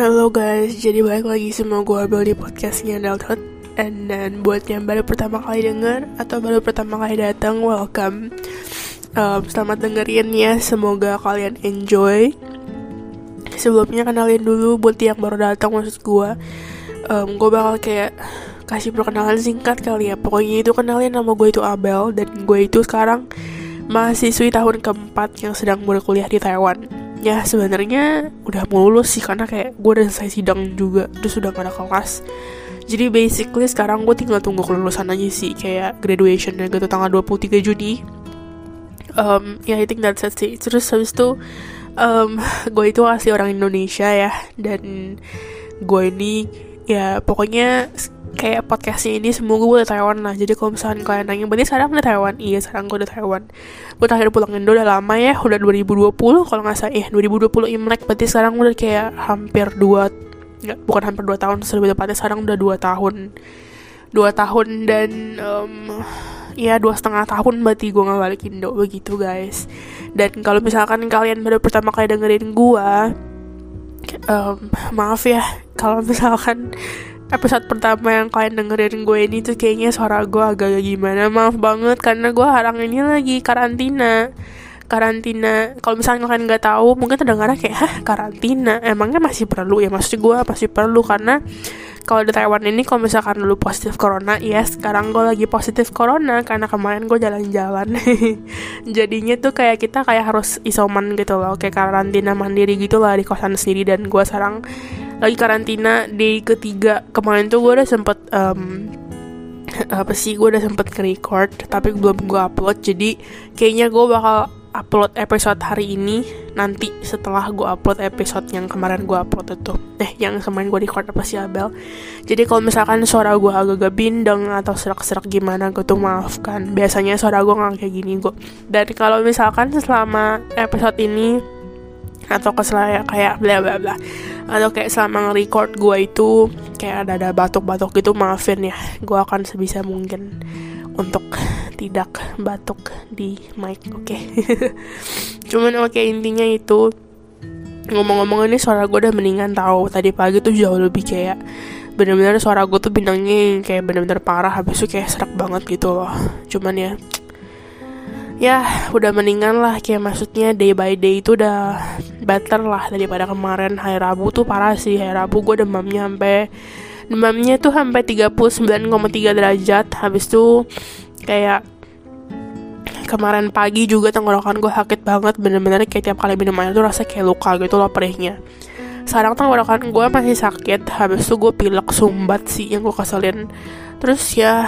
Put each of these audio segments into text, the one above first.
Halo guys, jadi balik lagi semua gue Abel di podcastnya Adulthood And then buat yang baru pertama kali denger Atau baru pertama kali datang, welcome. Um, Selamat dengerin ya, semoga kalian enjoy. Sebelumnya kenalin dulu buat yang baru datang maksud gue um, Gue bakal kayak kasih perkenalan singkat kali ya. Pokoknya itu kenalin nama gue itu Abel Dan gue itu sekarang mahasiswi tahun keempat yang sedang berkuliah di Taiwan ya sebenarnya udah mau lulus sih karena kayak gue udah selesai sidang juga terus udah gak ada kelas. Jadi basically sekarang gue tinggal tunggu kelulusan aja sih kayak graduation ya gitu tanggal 23 Juni. Um, ya yeah, I think that's it sih. Terus habis itu um, gue itu asli orang Indonesia ya dan gue ini ya pokoknya kayak podcastnya ini semoga gue udah Taiwan lah. Jadi kalau misalnya kalian nanya berarti sekarang udah Taiwan? Iya sekarang gue udah Taiwan. Gue terakhir pulang Indo udah lama ya udah 2020 kalau nggak salah. Eh 2020 Imlek berarti sekarang udah kayak hampir dua nggak bukan hampir dua tahun lebih tepatnya sekarang udah dua tahun. Dua tahun dan um, ya dua setengah tahun berarti gue nggak balik Indo begitu guys. Dan kalau misalkan kalian baru pertama kali dengerin gue um, maaf ya kalau misalkan episode pertama yang kalian dengerin gue ini tuh kayaknya suara gue agak gimana. Maaf banget karena gue harang ini lagi karantina. Karantina. Kalau misalnya kalian nggak tahu mungkin terdengarnya kayak hah karantina? Emangnya masih perlu ya? Maksud gue masih perlu karena kalau di Taiwan ini kalau misalkan dulu positif corona ya sekarang gue lagi positif corona karena kemarin gue jalan-jalan. Jadinya tuh kayak kita kayak harus isoman gitu loh kayak karantina mandiri gitu lah di kosan sendiri dan gue sekarang lagi karantina di ketiga. Kemarin tuh gue udah sempet um, apa sih gue udah sempet nge-record tapi belum gue upload. Jadi kayaknya gue bakal upload episode hari ini nanti setelah gue upload episode yang kemarin gue upload itu. Eh yang kemarin gue record apa sih Abel? Jadi kalau misalkan suara gue agak-agak bindeng atau serak-serak gimana gue tuh maafkan. Biasanya suara gue nggak kayak gini gue dan kalau misalkan selama episode ini atau keselaya kayak bla bla bla. Atau kayak selama nge-record gue itu kayak ada ada batuk-batuk gitu maafin ya gue akan sebisa mungkin untuk tidak batuk di mic oke? Okay? cuman oke okay, intinya itu ngomong-ngomong ini suara gue udah mendingan tahu tadi pagi tuh jauh lebih kayak bener-bener suara gue tuh bintangnya kayak bener-bener parah habis itu kayak serak banget gitu loh. Cuman ya ya udah mendingan lah. Kayak maksudnya day by day itu udah better lah daripada kemarin. Hari Rabu tuh parah sih. Hari Rabu gue demamnya sampai demamnya tuh sampai 39,3 derajat. Habis tuh kayak kemarin pagi juga tenggorokan gue sakit banget. Bener-bener kayak tiap kali minum air tuh rasa kayak luka gitu loh perihnya. Sekarang tenggorokan gue masih sakit. Habis itu gue pilek sumbat sih yang gue keselin. Terus ya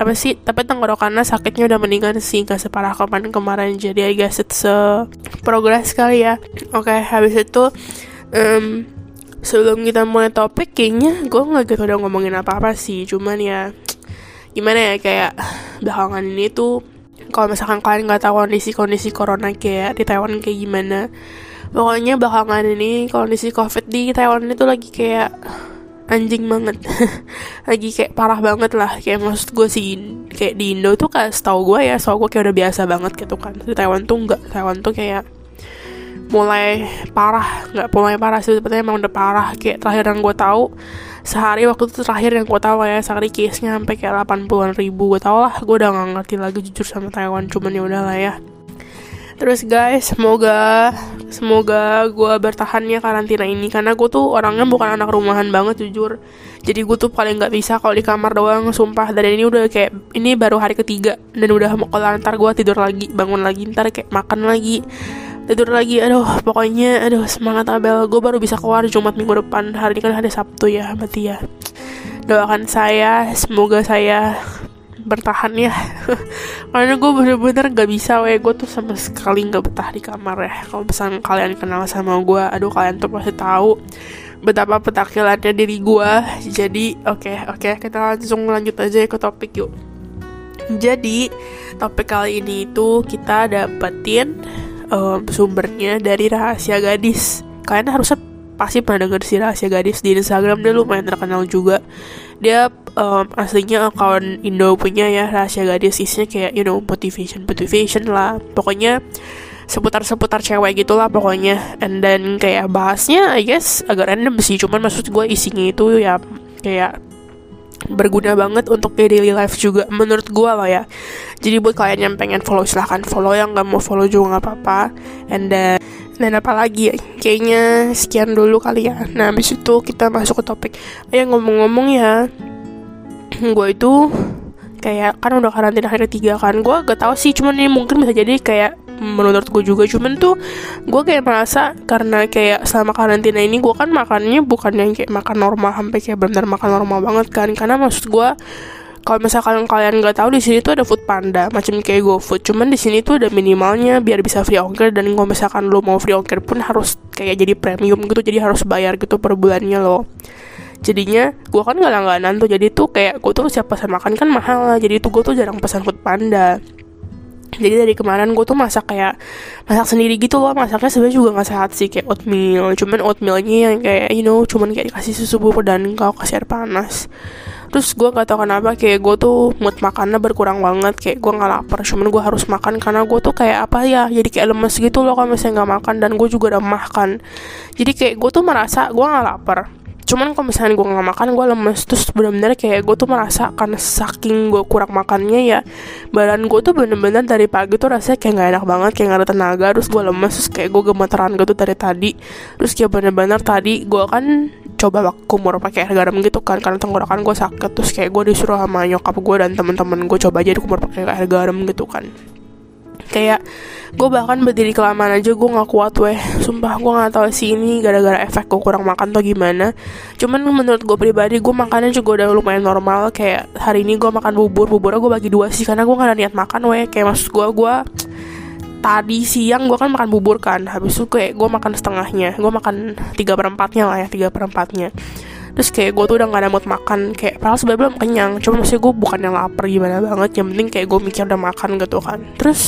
apa sih? Tapi tenggorokannya sakitnya udah mendingan sih gak separah kemarin kemarin. Jadi guess it's a progress kali ya. Oke okay, habis itu um, sebelum kita mulai topik kayaknya gue nggak gitu udah ngomongin apa apa sih. Cuman ya gimana ya kayak belakangan ini tuh kalau misalkan kalian nggak tahu kondisi kondisi corona kayak di Taiwan kayak gimana pokoknya belakangan ini kondisi covid di Taiwan itu lagi kayak anjing banget. Lagi kayak parah banget lah. Kayak maksud gue sih kayak di Indo tuh kayak setahu gue ya setahu gue kayak udah biasa banget gitu kan. Di Taiwan tuh enggak. Taiwan tuh kayak mulai parah. Nggak mulai parah sih sepertinya emang udah parah. Kayak terakhir yang gue tahu sehari waktu itu terakhir yang gue tahu ya sehari case nya sampai kayak 80 ribu. Gue tau lah gue udah gak ngerti lagi jujur sama Taiwan. Cuman ya udah lah ya Terus guys, semoga semoga gue bertahan ya karantina ini karena gue tuh orangnya bukan anak rumahan banget jujur. Jadi gue tuh paling nggak bisa kalau di kamar doang, sumpah. Dan ini udah kayak ini baru hari ketiga dan udah mau kelar ntar gue tidur lagi, bangun lagi ntar kayak makan lagi, tidur lagi. Aduh, pokoknya aduh semangat Abel. Gue baru bisa keluar Jumat minggu depan. Hari ini kan hari Sabtu ya, berarti ya. Doakan saya, semoga saya bertahan ya. Karena gue bener-bener gak bisa weh gue tuh sama sekali gak betah di kamar ya. Kalau misalnya kalian kenal sama gue aduh kalian tuh pasti tahu betapa petakilannya diri gue jadi oke okay, oke okay, kita langsung lanjut aja ke topik yuk. Jadi topik kali ini itu kita dapetin um, sumbernya dari rahasia gadis. Kalian harusnya pasti pernah denger si rahasia gadis di Instagram dia lumayan terkenal juga. Dia um, aslinya akun Indo punya ya rahasia gadis isinya kayak you know motivation motivation lah. Pokoknya seputar-seputar cewek gitulah pokoknya. And then kayak bahasnya I guess agak random sih cuman maksud gue isinya itu ya kayak berguna banget untuk di daily life juga menurut gue lah ya. Jadi buat kalian yang pengen follow silahkan follow. Yang gak mau follow juga nggak apa-apa. And then dan apalagi ya kayaknya sekian dulu kali ya. Nah habis itu kita masuk ke topik. Ya ngomong-ngomong ya. Gue itu kayak kan udah karantina hari ketiga kan. Gue gak tau sih cuman ini mungkin bisa jadi kayak menurut gue juga. Cuman tuh gue kayak merasa karena kayak selama karantina ini gue kan makannya bukan yang kayak makan normal sampai kayak benar makan normal banget kan. Karena maksud gue kalau misalkan kalian nggak tahu di sini tuh ada food panda macam kayak GoFood. Cuman di sini tuh ada minimalnya biar bisa free ongkir. Dan kalau misalkan lo mau free ongkir pun harus kayak jadi premium gitu jadi harus bayar gitu per bulannya lo. Jadinya gue kan nggak langganan tuh. Jadi tuh kayak gue tuh siap pesan makan kan mahal. Lah jadi tuh gue tuh jarang pesan food panda. Jadi dari kemarin gue tuh masak kayak masak sendiri gitu loh. Masaknya sebenarnya juga nggak sehat sih kayak oatmeal. Cuman oatmealnya yang kayak you know cuman kayak dikasih susu bubur dan kau kasih air panas terus gue gak tau kenapa kayak gue tuh mood makannya berkurang banget kayak gue nggak lapar cuman gue harus makan karena gue tuh kayak apa ya jadi kayak lemes gitu loh kalau misalnya nggak makan dan gue juga udah makan jadi kayak gue tuh merasa gue nggak lapar cuman kalau misalnya gue nggak makan gue lemes. Terus bener-bener kayak gue tuh merasa karena saking gue kurang makannya ya badan gue tuh bener-bener dari pagi tuh rasanya kayak nggak enak banget kayak gak ada tenaga terus gue lemes terus kayak gue gemeteran gitu dari tadi. Terus kayak bener-bener tadi gue kan coba kumur pakai air garam gitu kan karena tenggorokan gue sakit terus kayak gue disuruh sama nyokap gue dan temen-temen gue coba aja kumur pakai air garam gitu kan. Kayak gue bahkan berdiri kelamaan aja gue nggak kuat weh. Sumpah gue nggak tahu sih ini gara-gara efek gue kurang makan atau gimana. Cuman menurut gue pribadi gue makannya juga udah lumayan normal. Kayak hari ini gue makan bubur buburnya gue bagi dua sih karena gue gak ada niat makan weh. Kayak maksud gue gue tadi siang gue kan makan bubur kan habis itu kayak gue makan setengahnya gue makan tiga perempatnya lah ya tiga perempatnya. Terus kayak gue tuh udah gak ada mood makan kayak padahal sebenarnya belum kenyang cuma maksudnya gue bukan yang lapar gimana banget yang penting kayak gue mikir udah makan gitu kan. Terus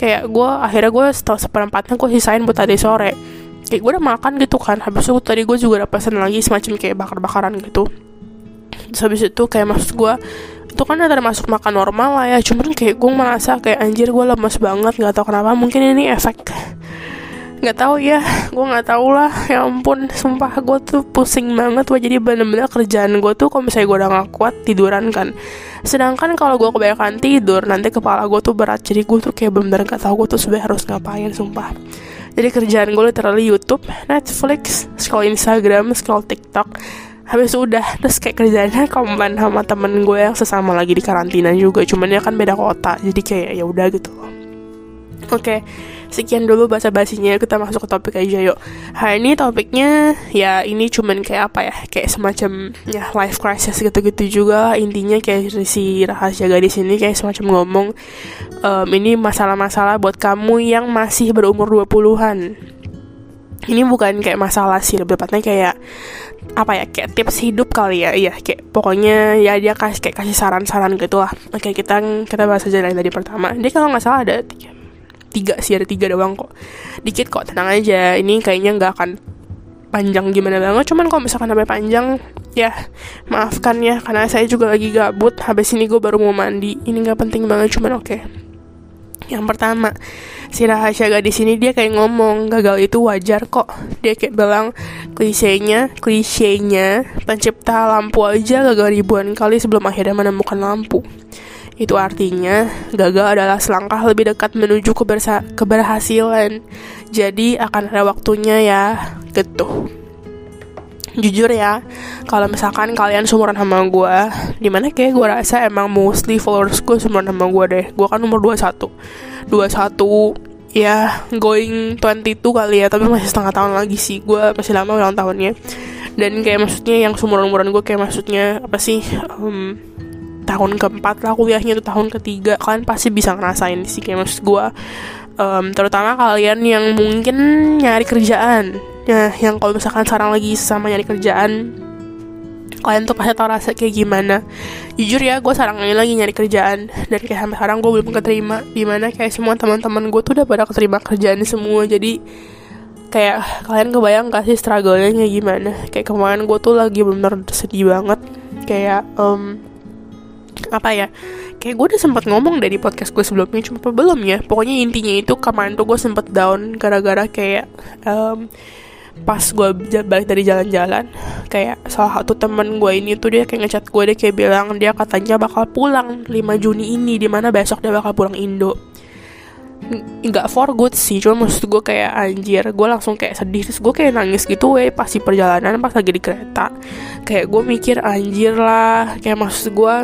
kayak gue akhirnya gue setelah seperempatnya gue sisain buat tadi sore. Kayak gue udah makan gitu kan habis itu tadi gue juga udah pesen lagi semacam kayak bakar-bakaran gitu. Terus habis itu kayak maksud gue itu kan udah termasuk makan normal lah ya. Cuman kayak gue merasa kayak anjir gue lemes banget nggak tahu kenapa. Mungkin ini efek. Nggak tahu ya. Gue nggak tahu lah. Ya ampun sumpah gue tuh pusing banget gue jadi bener-bener kerjaan gue tuh kalau misalnya gue udah gak kuat tiduran kan. Sedangkan kalau gue kebanyakan tidur nanti kepala gue tuh berat. Jadi gue tuh kayak bener-bener gak tahu gue tuh sebenarnya harus ngapain sumpah. Jadi kerjaan gue literally YouTube Netflix scroll Instagram scroll TikTok habis udah terus kayak kerjanya komen sama temen gue yang sesama lagi di karantina juga. Cuman dia kan beda kota jadi kayak ya udah gitu oke okay sekian dulu bahasa basinya kita masuk ke topik aja yuk. Hari ini topiknya ya ini cuman kayak apa ya? Kayak semacam ya life crisis gitu-gitu juga. Intinya kayak si rahasia gadis ini kayak semacam ngomong um, ini masalah-masalah buat kamu yang masih berumur 20-an ini bukan kayak masalah sih lebih tepatnya kayak apa ya kayak tips hidup kali ya iya kayak pokoknya ya dia kasih kayak kasih saran-saran gitu lah. Oke kita kita bahas aja dari pertama. Dia kalau nggak salah ada tiga tiga sih ada tiga doang kok. Dikit kok tenang aja. Ini kayaknya nggak akan panjang gimana banget. Cuman kalau misalkan sampai panjang ya maafkan ya. Karena saya juga lagi gabut. Habis ini gue baru mau mandi. Ini nggak penting banget cuman oke. okay. Yang pertama si rahasia gadis ini dia kayak ngomong gagal itu wajar kok dia kayak bilang klisenya klisenya pencipta lampu aja gagal ribuan kali sebelum akhirnya menemukan lampu itu artinya gagal adalah selangkah lebih dekat menuju keberhasilan. Jadi akan ada waktunya ya, gitu. Jujur ya, kalau misalkan kalian seumuran sama gue, di mana kayak gue rasa emang mostly followers gue seumuran sama gue deh. Gue kan umur 21. 21 ya going 22 kali ya, tapi masih setengah tahun lagi sih. Gue masih lama ulang tahunnya. Dan kayak maksudnya yang seumuran-umuran gue kayak maksudnya apa sih? Um, tahun keempat lah kuliahnya itu tahun ketiga kalian pasti bisa ngerasain sih kayak maksud gue um, terutama kalian yang mungkin nyari kerjaan ya yang kalau misalkan sekarang lagi sama nyari kerjaan kalian tuh pasti tau rasa kayak gimana. Jujur ya gue sekarang ini lagi nyari kerjaan dan kayak sampai sekarang gue belum keterima. Di mana kayak semua teman-teman gue tuh udah pada keterima kerjaan semua. Jadi kayak kalian kebayang gak sih struggle-nya kayak gimana? Kayak kemarin gue tuh lagi bener sedih banget. Kayak um, apa ya? Kayak gue udah sempat ngomong dari podcast gue sebelumnya cuma belum ya. Pokoknya intinya itu kemarin tuh gue sempet down gara-gara kayak um, pas gue balik dari jalan-jalan kayak salah satu temen gue ini tuh dia kayak ngechat gue dia kayak bilang dia katanya bakal pulang 5 Juni ini di mana besok dia bakal pulang Indo. Nggak for good sih cuma maksud gue kayak anjir gue langsung kayak sedih terus gue kayak nangis gitu weh pas di perjalanan pas lagi di kereta. Kayak gue mikir anjir lah kayak maksud gue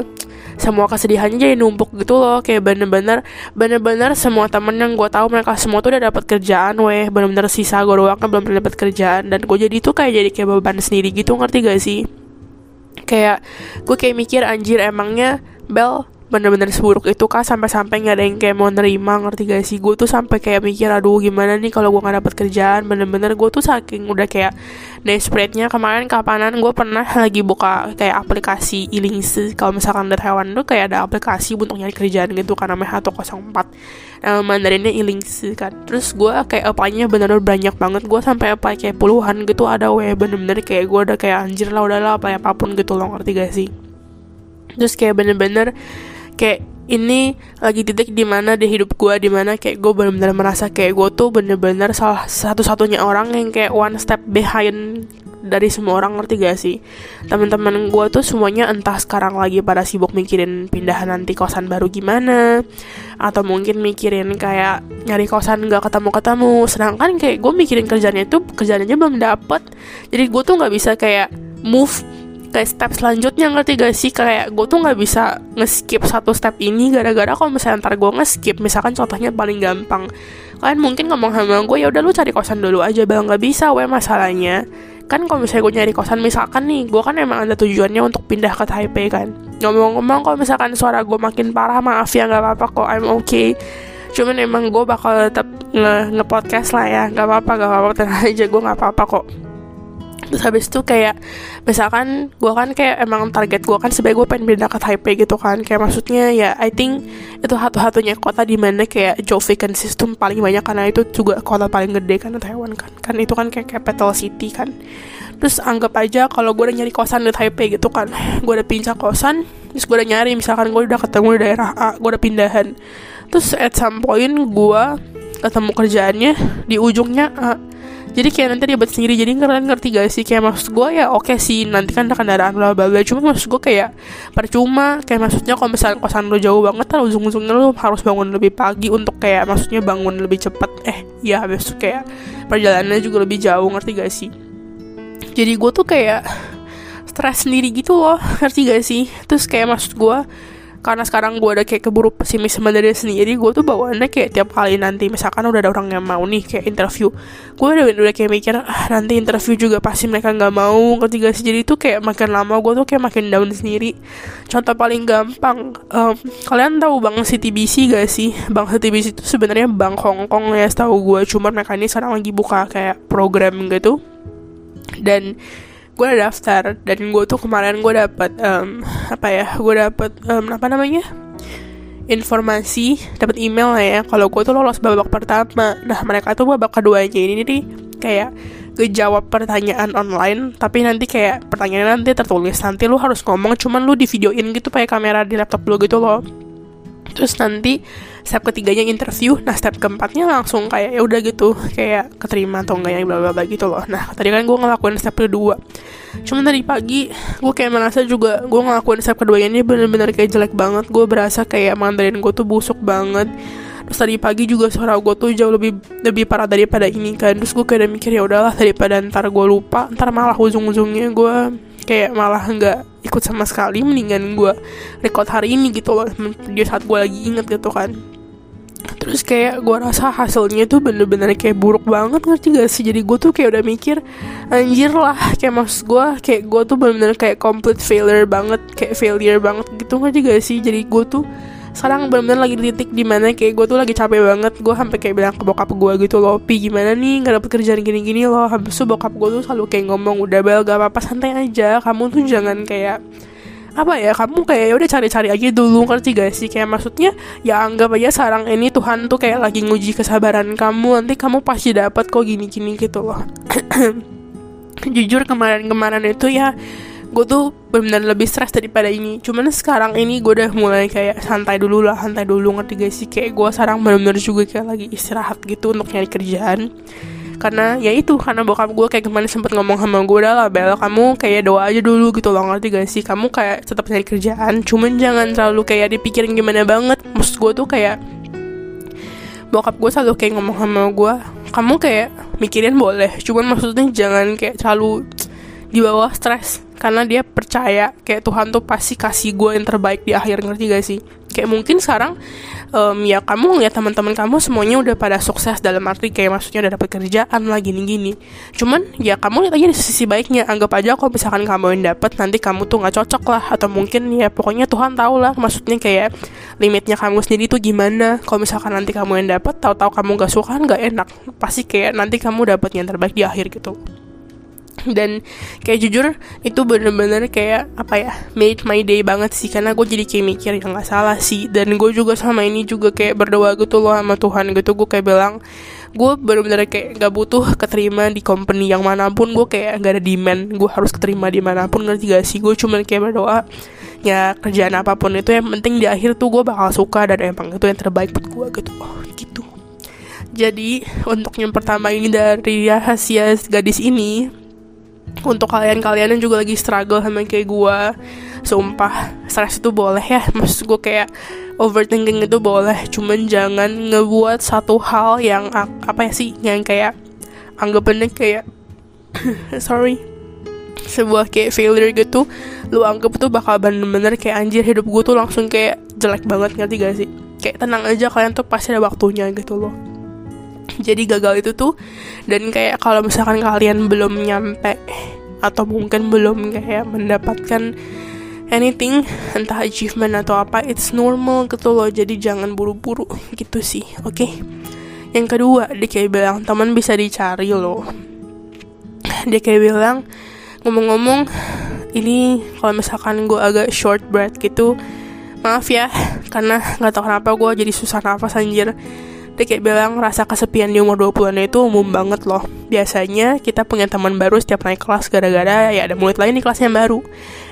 semua kesedihannya jadi numpuk gitu loh. Kayak bener-bener bener-bener semua temen yang gue tahu mereka semua tuh udah dapat kerjaan weh. Bener-bener sisa gue doang kan belum dapat kerjaan. Dan gue jadi tuh kayak jadi kayak beban sendiri gitu ngerti gak sih? Kayak gue kayak mikir anjir emangnya Bel bener-bener seburuk itu kah sampai-sampai nggak ada yang kayak mau nerima ngerti gak sih? Gue tuh sampai kayak mikir aduh gimana nih kalau gue nggak dapet kerjaan? Bener-bener gue tuh saking udah kayak desperate-nya kemarin kapanan gue pernah lagi buka kayak aplikasi ilings kalau misalkan dari hewan tuh kayak ada aplikasi untuk nyari kerjaan gitu kan namanya 104 nama mandarinnya ilings kan terus gue kayak apanya bener-bener banyak banget. Gue sampai apa kayak puluhan gitu ada weh bener-bener kayak gue udah kayak anjir lah udahlah apa apa pun gitu loh ngerti gak sih? Terus kayak bener-bener kayak ini lagi titik di mana di hidup gue di mana kayak gue benar-benar merasa kayak gue tuh bener-bener salah satu-satunya orang yang kayak one step behind dari semua orang ngerti gak sih? Teman-teman gue tuh semuanya entah sekarang lagi pada sibuk mikirin pindahan nanti kosan baru gimana atau mungkin mikirin kayak nyari kosan nggak ketemu-ketemu. Sedangkan kayak gue mikirin kerjanya itu kerjanya belum dapet. Jadi gue tuh nggak bisa kayak move kayak step selanjutnya ngerti gak sih? Kayak gue tuh nggak bisa ngeskip satu step ini gara-gara kalau misalnya ntar gue ngeskip misalkan contohnya paling gampang. Kalian mungkin ngomong sama gue ya udah lu cari kosan dulu aja bang. Nggak bisa weh masalahnya. Kan kalau misalnya gue nyari kosan misalkan nih gue kan emang ada tujuannya untuk pindah ke Taipei kan. Ngomong-ngomong kalau misalkan suara gue makin parah maaf ya nggak apa-apa kok I'm okay. Cuman emang gue bakal tetap nge, nge lah ya nggak apa-apa nggak apa-apa tenang aja gue nggak apa-apa kok terus habis itu kayak misalkan gue kan kayak emang target gue kan sebagai gue pengen pindah ke Taipei gitu kan. Kayak maksudnya ya I think itu satu-satunya kota di mana kayak job vacancies tuh paling banyak. Karena itu juga kota paling gede kan Taiwan kan. Kan itu kan kayak capital city kan. Terus anggap aja kalau gue udah nyari kosan di Taipei gitu kan. Gue udah pindah kosan terus gue udah nyari misalkan gue udah ketemu di daerah A gue udah pindahan. Terus at some point gue ketemu kerjaannya di ujungnya A jadi kayak nanti dia buat sendiri jadi kalian ngerti gak sih? Kayak maksud gue ya oke okay sih nanti kan ada kendaraan bla bla bla. Cuma maksud gue kayak percuma kayak maksudnya kalau misalnya kosan lo jauh banget kan ujung-ujungnya lo harus bangun lebih pagi untuk kayak maksudnya bangun lebih cepet. Eh ya habis kayak perjalanannya juga lebih jauh ngerti gak sih? Jadi gue tuh kayak stres sendiri gitu loh ngerti gak sih? Terus kayak maksud gue karena sekarang gue udah kayak keburu pesimis sama diri sendiri gue tuh bawaannya kayak tiap kali nanti misalkan udah ada orang yang mau nih kayak interview. Gue udah udah kayak mikir ah nanti interview juga pasti mereka nggak mau ketiga sih? Jadi tuh kayak makin lama gue tuh kayak makin down sendiri. Contoh paling gampang um, kalian tahu bang CTBC gak sih? Bang CTBC itu sebenarnya bank Hongkong ya setahu gue cuma mereka ini sekarang lagi buka kayak program gitu. Dan gue daftar dan gue tuh kemarin gue dapet um, apa ya gue dapet um, apa namanya informasi dapat email lah ya kalau gue tuh lolos babak pertama. Nah mereka tuh babak keduanya ini nih kayak ngejawab pertanyaan online tapi nanti kayak pertanyaan nanti tertulis nanti lu harus ngomong cuman lu di videoin gitu pakai kamera di laptop lu gitu loh terus nanti step ketiganya interview. Nah step keempatnya langsung kayak ya udah gitu. Kayak keterima atau enggak yang bla bla bla gitu loh. Nah tadi kan gue ngelakuin step kedua. Cuman tadi pagi gue kayak merasa juga gue ngelakuin step kedua ini bener-bener kayak jelek banget. Gue berasa kayak mandarin gue tuh busuk banget. Terus tadi pagi juga suara gue tuh jauh lebih lebih parah daripada ini kan. Terus gue kayak mikir ya udahlah daripada ntar gue lupa ntar malah ujung-ujungnya gue kayak malah nggak ikut sama sekali mendingan gue record hari ini gitu loh di saat gue lagi inget gitu kan. Terus kayak gue rasa hasilnya tuh bener-bener kayak buruk banget ngerti gak sih? Jadi gue tuh kayak udah mikir anjir lah kayak maksud gue kayak gue tuh bener-bener kayak complete failure banget kayak failure banget gitu ngerti gak sih? Jadi gue tuh sekarang bener-bener lagi di titik di mana kayak gue tuh lagi capek banget. Gue sampai kayak bilang ke bokap gue gitu loh pi gimana nih? Nggak dapet kerjaan gini-gini loh. Habis itu bokap gue tuh selalu kayak ngomong udah bel gak apa-apa santai aja. Kamu tuh jangan kayak apa ya kamu kayak ya udah cari-cari aja dulu. Ngerti gak sih? Kayak maksudnya ya anggap aja sekarang ini Tuhan tuh kayak lagi nguji kesabaran kamu. Nanti kamu pasti dapat kok gini-gini gitu loh. Jujur kemarin-kemarin itu ya gue tuh benar-benar lebih stres daripada ini. Cuman sekarang ini gue udah mulai kayak santai dulu lah santai dulu. Ngerti gak sih? Kayak gue sekarang benar-benar juga kayak lagi istirahat gitu untuk nyari kerjaan. Karena ya itu karena bokap gue kayak kemarin sempet ngomong sama gue udah lah Bel kamu kayak doa aja dulu gitu loh. Ngerti gak sih? Kamu kayak tetap nyari kerjaan. Cuman jangan terlalu kayak dipikirin gimana banget. Maksud gue tuh kayak bokap gue selalu kayak ngomong sama gue kamu kayak mikirin boleh. Cuman maksudnya jangan kayak terlalu di bawah stres karena dia percaya kayak Tuhan tuh pasti kasih gue yang terbaik di akhir ngerti gak sih? Kayak mungkin sekarang um, ya kamu ngeliat teman-teman kamu semuanya udah pada sukses dalam arti kayak maksudnya udah dapet kerjaan lah gini-gini. Cuman ya kamu lihat aja di sisi baiknya. Anggap aja kalau misalkan kamu yang dapet nanti kamu tuh nggak cocok lah. Atau mungkin ya pokoknya Tuhan tahu lah maksudnya kayak limitnya kamu sendiri tuh gimana. Kalau misalkan nanti kamu yang dapet tahu-tahu kamu gak suka nggak enak pasti kayak nanti kamu dapet yang terbaik di akhir gitu dan kayak jujur itu bener-bener kayak apa ya made my day banget sih. Karena gue jadi kayak mikir yang nggak salah sih. Dan gue juga sama ini juga kayak berdoa gitu loh sama Tuhan gitu. Gue kayak bilang gue bener-bener kayak gak butuh keterima di company yang mana pun. Gue kayak gak ada demand. Gue harus keterima di mana pun ngerti gak sih? Gue cuma kayak berdoa ya kerjaan apa pun itu yang penting di akhir tuh gue bakal suka dan emang itu yang terbaik buat gue gitu. Oh, gitu. Jadi untuk yang pertama ini dari rahasia gadis ini untuk kalian-kalian yang juga lagi struggle sama kayak gue sumpah stres itu boleh ya. Maksud gue kayak overthinking itu boleh cuman jangan ngebuat satu hal yang apa ya sih yang kayak anggapannya kayak sorry sebuah kayak failure gitu. Lu anggap tuh bakal bener-bener kayak anjir hidup gue tuh langsung kayak jelek banget ngerti gak sih? Kayak tenang aja kalian tuh pasti ada waktunya gitu loh jadi gagal itu tuh. Dan kayak kalau misalkan kalian belum nyampe atau mungkin belum kayak mendapatkan anything entah achievement atau apa it's normal gitu loh. Jadi jangan buru-buru gitu sih oke? Okay? yang kedua dia kayak bilang teman bisa dicari loh. Dia kayak bilang ngomong-ngomong ini kalau misalkan gue agak short breath gitu maaf ya karena nggak tahu kenapa gue jadi susah nafas anjir dia kayak bilang rasa kesepian di umur 20-an itu umum banget loh. Biasanya kita punya teman baru setiap naik kelas gara-gara ya ada murid lain di kelas yang baru.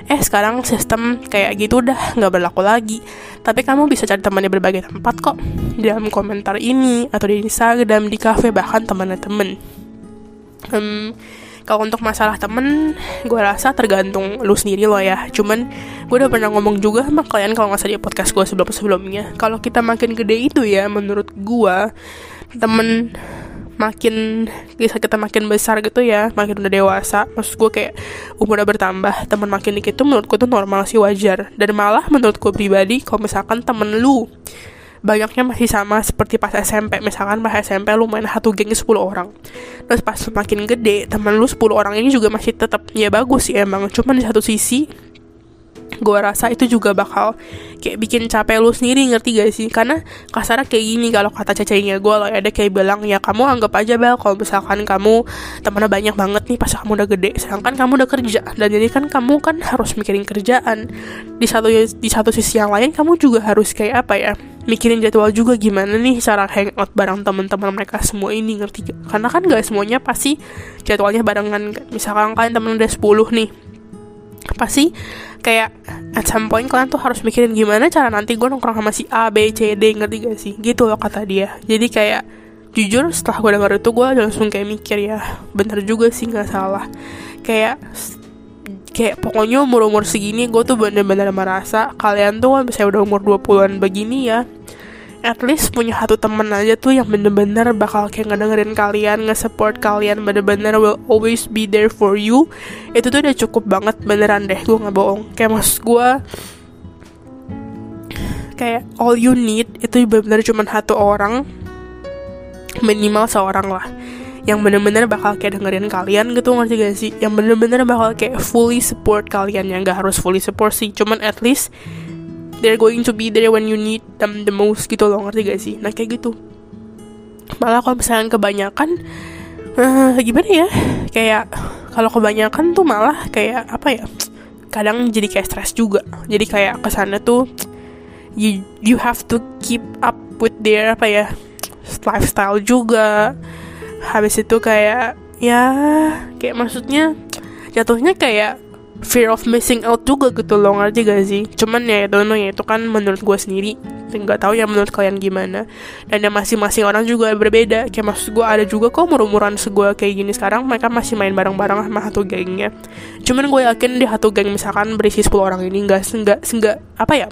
Eh sekarang sistem kayak gitu udah nggak berlaku lagi. Tapi kamu bisa cari teman di berbagai tempat kok. Di dalam komentar ini atau di Instagram, di cafe bahkan teman teman. Hmm, kalau untuk masalah temen gue rasa tergantung lu sendiri loh ya. Cuman gue udah pernah ngomong juga sama kalian kalau nggak salah di podcast gue sebelum sebelumnya kalau kita makin gede itu ya menurut gue temen makin bisa kita makin besar gitu ya makin udah dewasa. Maksud gue kayak umurnya bertambah temen makin dikit tuh menurut gue tuh normal sih wajar. Dan malah menurut gue pribadi kalau misalkan temen lu banyaknya masih sama seperti pas SMP misalkan pas SMP lu main satu geng 10 orang. Terus pas semakin gede teman lu 10 orang ini juga masih tetap ya bagus sih emang. Cuman di satu sisi gue rasa itu juga bakal kayak bikin capek lu sendiri ngerti gak sih? Karena kasarnya kayak gini kalau kata cacainya gue loh ada kayak bilang ya kamu anggap aja bel kalau misalkan kamu temennya banyak banget nih pas kamu udah gede. Sedangkan kamu udah kerja dan jadi kan kamu kan harus mikirin kerjaan. Di satu di satu sisi yang lain kamu juga harus kayak apa ya mikirin jadwal juga gimana nih cara hangout bareng teman-teman mereka semua ini ngerti gak? karena kan gak semuanya pasti jadwalnya barengan. Misalkan kalian temen udah 10 nih pasti kayak at some point kalian tuh harus mikirin gimana cara nanti gue nongkrong sama si A, B, C, D ngerti gak sih? Gitu loh kata dia. Jadi kayak jujur setelah gue denger itu gue langsung kayak mikir ya bener juga sih nggak salah. Kayak kayak pokoknya umur-umur segini gue tuh bener-bener merasa kalian tuh kan bisa udah umur 20-an begini ya at least punya satu temen aja tuh yang bener-bener bakal kayak ngedengerin kalian, nge-support kalian, bener-bener will always be there for you. Itu tuh udah cukup banget beneran deh, gue nggak bohong. Kayak mas gue kayak all you need itu bener-bener cuma satu orang minimal seorang lah yang bener-bener bakal kayak dengerin kalian gitu ngerti gak sih yang bener-bener bakal kayak fully support kalian yang gak harus fully support sih cuman at least they're going to be there when you need them the most gitu loh ngerti gak sih? Nah kayak gitu. Malah kalau misalnya kebanyakan uh, gimana ya? Kayak kalau kebanyakan tuh malah kayak apa ya? Kadang jadi kayak stres juga. Jadi kayak ke sana tuh you you have to keep up with their apa ya lifestyle juga. Habis itu kayak ya kayak maksudnya jatuhnya kayak fear of missing out juga gitu loh ngerti gak sih? Cuman ya itu ya itu kan menurut gue sendiri. Nggak tahu ya menurut kalian gimana. Dan ya masing-masing orang juga berbeda. Kayak maksud gue ada juga kok umur-umuran segua kayak gini sekarang mereka masih main bareng-bareng sama satu gengnya. Cuman gue yakin di satu geng misalkan berisi 10 orang ini nggak nggak nggak apa ya?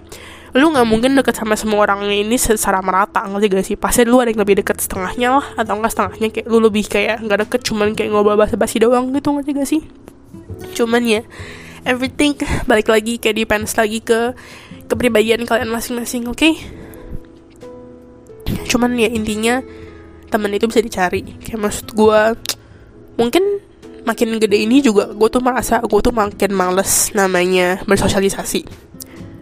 Lu nggak mungkin deket sama semua orang ini secara merata ngerti gak sih? Pasti lu ada yang lebih deket setengahnya lah atau enggak setengahnya. Kayak lu lebih kayak nggak deket cuman kayak ngobrol basa-basi doang gitu ngerti gak sih cuman ya everything balik lagi kayak depends lagi ke kepribadian kalian masing-masing oke okay? cuman ya intinya temen itu bisa dicari kayak maksud gue mungkin makin gede ini juga gue tuh merasa gue tuh makin males namanya bersosialisasi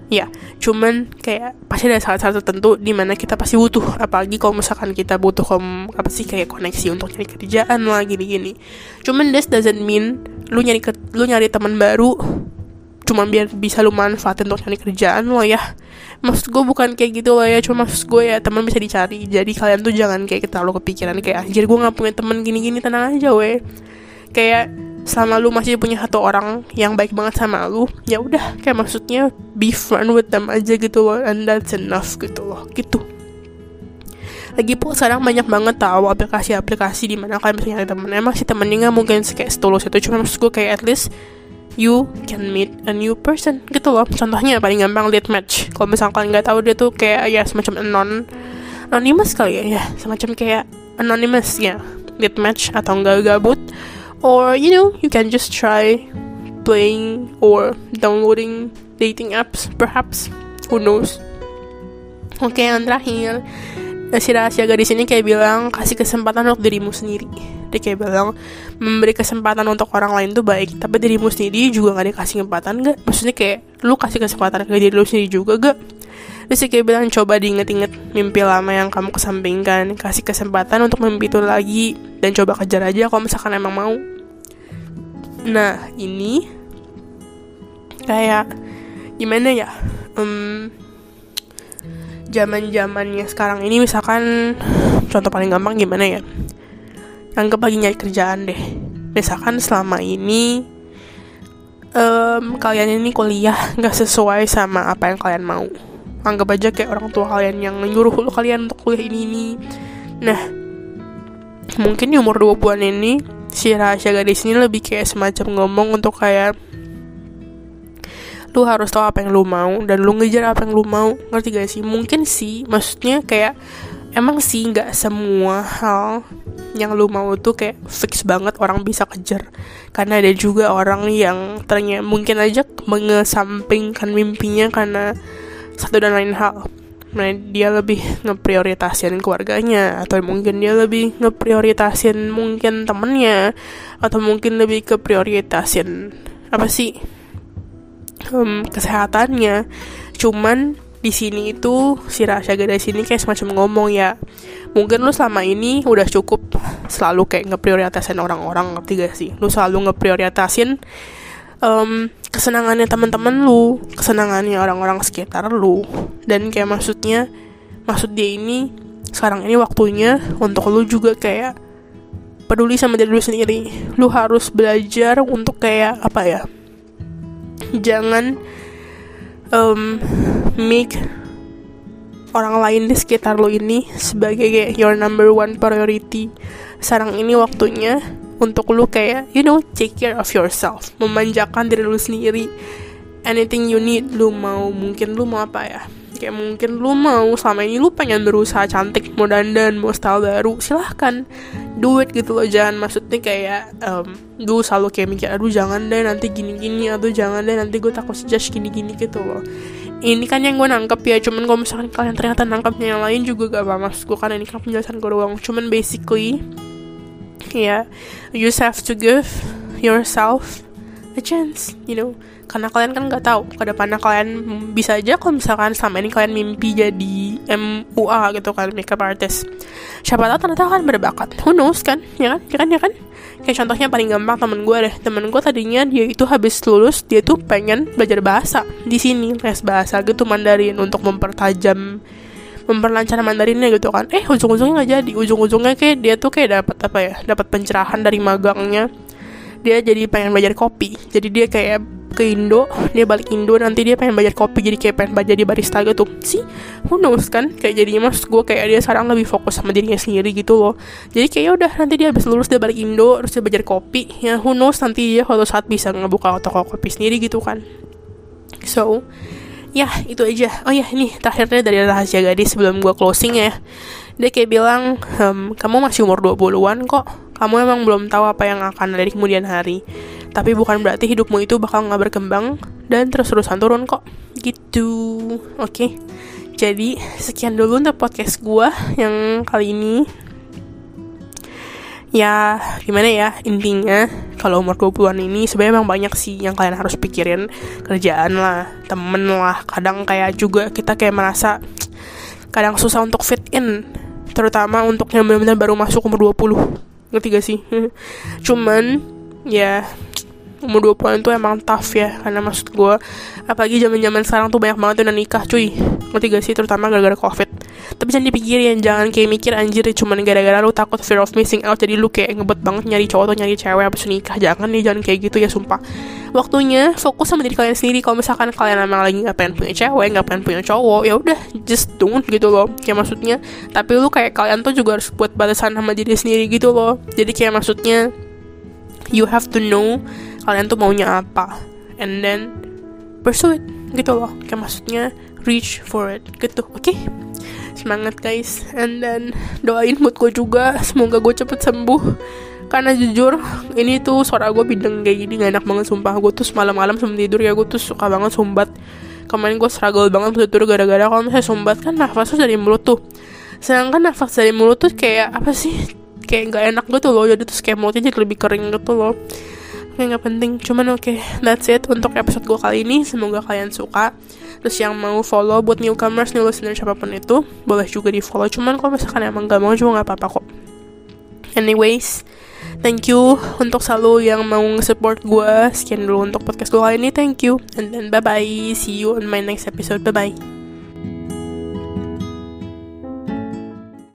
ya cuman kayak pasti ada saat-saat tertentu di mana kita pasti butuh apalagi kalau misalkan kita butuh kom apa sih kayak koneksi untuk nyari kerjaan lah gini-gini. Cuman this doesn't mean lu nyari ke, lu nyari teman baru cuma biar bisa lu manfaatin untuk nyari kerjaan lo ya. Maksud gue bukan kayak gitu loh ya cuma maksud gue ya teman bisa dicari. Jadi kalian tuh jangan kayak terlalu kepikiran kayak anjir gue nggak punya teman gini-gini tenang aja weh kayak selama lu masih punya satu orang yang baik banget sama lu ya udah kayak maksudnya be friend with them aja gitu loh and that's enough gitu loh gitu. Lagi pun sekarang banyak banget tahu aplikasi-aplikasi di mana kalian bisa nyari temen. Emang sih temennya nggak mungkin kayak setulus itu cuma maksud gue kayak at least you can meet a new person gitu loh. Contohnya paling gampang lihat match. Kalau misalkan kalian nggak tahu dia tuh kayak ya semacam anon anonymous kali ya ya. Semacam kayak anonymous ya lihat match atau enggak gabut or you know you can just try playing or downloading dating apps perhaps. Who knows? Oke okay, yang terakhir si rahasia gadis ini kayak bilang kasih kesempatan untuk dirimu sendiri. Dia kayak bilang memberi kesempatan untuk orang lain tuh baik tapi dirimu sendiri juga gak dikasih kesempatan gak maksudnya kayak lu kasih kesempatan ke diri lu sendiri juga gak Terus kayak bilang coba diinget-inget mimpi lama yang kamu kesampingkan. Kasih kesempatan untuk mimpi itu lagi Dan coba kejar aja kalau misalkan emang mau Nah ini kayak gimana ya? Um, zaman zamannya sekarang ini misalkan contoh paling gampang gimana ya? Anggap lagi nyari kerjaan deh. Misalkan selama ini um, kalian ini kuliah nggak sesuai sama apa yang kalian mau. Anggap aja kayak orang tua kalian yang nyuruh kalian untuk kuliah ini ini. Nah, mungkin di umur 20-an ini si rahasia gadis ini lebih kayak semacam ngomong untuk kayak lu harus tahu apa yang lu mau dan lu ngejar apa yang lu mau. Ngerti gak sih? Mungkin sih maksudnya kayak emang sih nggak semua hal yang lu mau tuh kayak fix banget orang bisa kejar. Karena ada juga orang yang ternyata mungkin aja mengesampingkan mimpinya karena satu dan lain hal dia lebih ngeprioritasin keluarganya atau mungkin dia lebih ngeprioritasin mungkin temennya atau mungkin lebih ke prioritasin apa sih um, kesehatannya. Cuman di sini itu si rahasia gadis ini kayak semacam ngomong ya mungkin lu selama ini udah cukup selalu kayak ngeprioritasin orang-orang ngerti gak sih? Lu selalu ngeprioritasin um, kesenangannya teman-teman lu, kesenangannya orang-orang sekitar lu. Dan kayak maksudnya, maksud dia ini sekarang ini waktunya untuk lu juga kayak peduli sama diri lu sendiri. Lu harus belajar untuk kayak apa ya? Jangan um, make orang lain di sekitar lo ini sebagai kayak your number one priority. Sekarang ini waktunya untuk lu kayak you know take care of yourself. Memanjakan diri lu sendiri. Anything you need lu mau mungkin lu mau apa ya? Kayak mungkin lu mau selama ini lu pengen berusaha cantik mau dandan mau style baru silahkan. Do it gitu loh jangan. Maksudnya kayak um, gue selalu kayak mikir aduh jangan deh nanti gini gini aduh jangan deh nanti gue takut judge gini gini gitu loh. Ini kan yang gue nangkep ya cuman kalau misalkan kalian ternyata nangkepnya yang lain juga gak apa mas. Gue kan ini kan penjelasan gue doang. Cuman basically ya you have to give yourself a chance you know. Karena kalian kan nggak tahu ke depannya kalian bisa aja kalau misalkan selama ini kalian mimpi jadi MUA gitu kan makeup artist. Siapa tahu ternyata kalian berbakat. Who knows kan ya kan? Ya kan ya kan? Kayak contohnya paling gampang temen gue deh. Temen gue tadinya dia itu habis lulus dia tuh pengen belajar bahasa. Di sini les bahasa gitu Mandarin untuk mempertajam memperlancar Mandarinnya gitu kan. Eh ujung-ujungnya nggak jadi. Ujung-ujungnya kayak dia tuh kayak dapat apa ya dapat pencerahan dari magangnya. Dia jadi pengen belajar kopi. Jadi dia kayak ke Indo dia balik Indo nanti dia pengen belajar kopi. Jadi kayak pengen jadi barista gitu. Sih who knows kan? Kayak jadinya mas gue kayak dia sekarang lebih fokus sama dirinya sendiri gitu loh. Jadi kayak ya udah nanti dia habis lulus dia balik Indo terus dia belajar kopi. Ya who knows nanti dia suatu saat bisa ngebuka toko kopi sendiri gitu kan. So ya itu aja. Oh ya ini terakhirnya dari rahasia gadis sebelum gue closing ya. Dia kayak bilang ehm, kamu masih umur 20-an kok. Kamu emang belum tahu apa yang akan ada di kemudian hari. Tapi bukan berarti hidupmu itu bakal nggak berkembang dan terus-terusan turun kok. Gitu. Oke. Okay. jadi sekian dulu untuk podcast gue yang kali ini ya gimana ya intinya kalau umur 20-an ini sebenarnya emang banyak sih yang kalian harus pikirin. Kerjaan lah temen lah kadang kayak juga kita kayak merasa kadang susah untuk fit in terutama untuk yang benar-benar baru masuk umur 20 ngerti gak sih? Cuman ya umur 20-an itu emang tough ya karena maksud gue apalagi zaman zaman sekarang tuh banyak banget yang nikah cuy. Ngerti gak sih? Terutama gara-gara covid tapi jangan dipikirin jangan kayak mikir anjir cuman gara-gara lu takut fear of missing out jadi lu kayak ngebet banget nyari cowok atau nyari cewek abis nikah. Jangan nih jangan kayak gitu ya sumpah. Waktunya fokus sama diri kalian sendiri. Kalau misalkan kalian emang lagi nggak pengen punya cewek nggak pengen punya cowok ya udah just don't gitu loh. Kayak maksudnya tapi lu kayak kalian tuh juga harus buat batasan sama diri sendiri gitu loh. Jadi kayak maksudnya you have to know kalian tuh maunya apa and then pursue it gitu loh. Kayak maksudnya reach for it gitu oke? okay? Semangat guys. And then doain mood gue juga. Semoga gue cepet sembuh. Karena jujur ini tuh suara gue bideng kayak gini gak enak banget sumpah. Gue tuh malam-malam sebelum tidur ya. Gue tuh suka banget sumbat. Kemarin gue struggle banget tidur gara-gara kalau misalnya sumbat kan nafasnya dari mulut tuh. Sedangkan nafas dari mulut tuh kayak apa sih? Kayak gak enak gitu loh. Jadi tuh kayak mulutnya jadi lebih kering gitu loh Oke nggak penting. Cuman oke okay, that's it untuk episode gue kali ini. Semoga kalian suka. Terus yang mau follow buat newcomers new listener siapa pun itu boleh juga di follow cuman kalau misalkan emang gak mau juga nggak apa-apa kok. Anyways thank you untuk selalu yang mau support gue sekian dulu untuk podcast gue kali ini. Thank you. And then bye bye see you on my next episode. Bye bye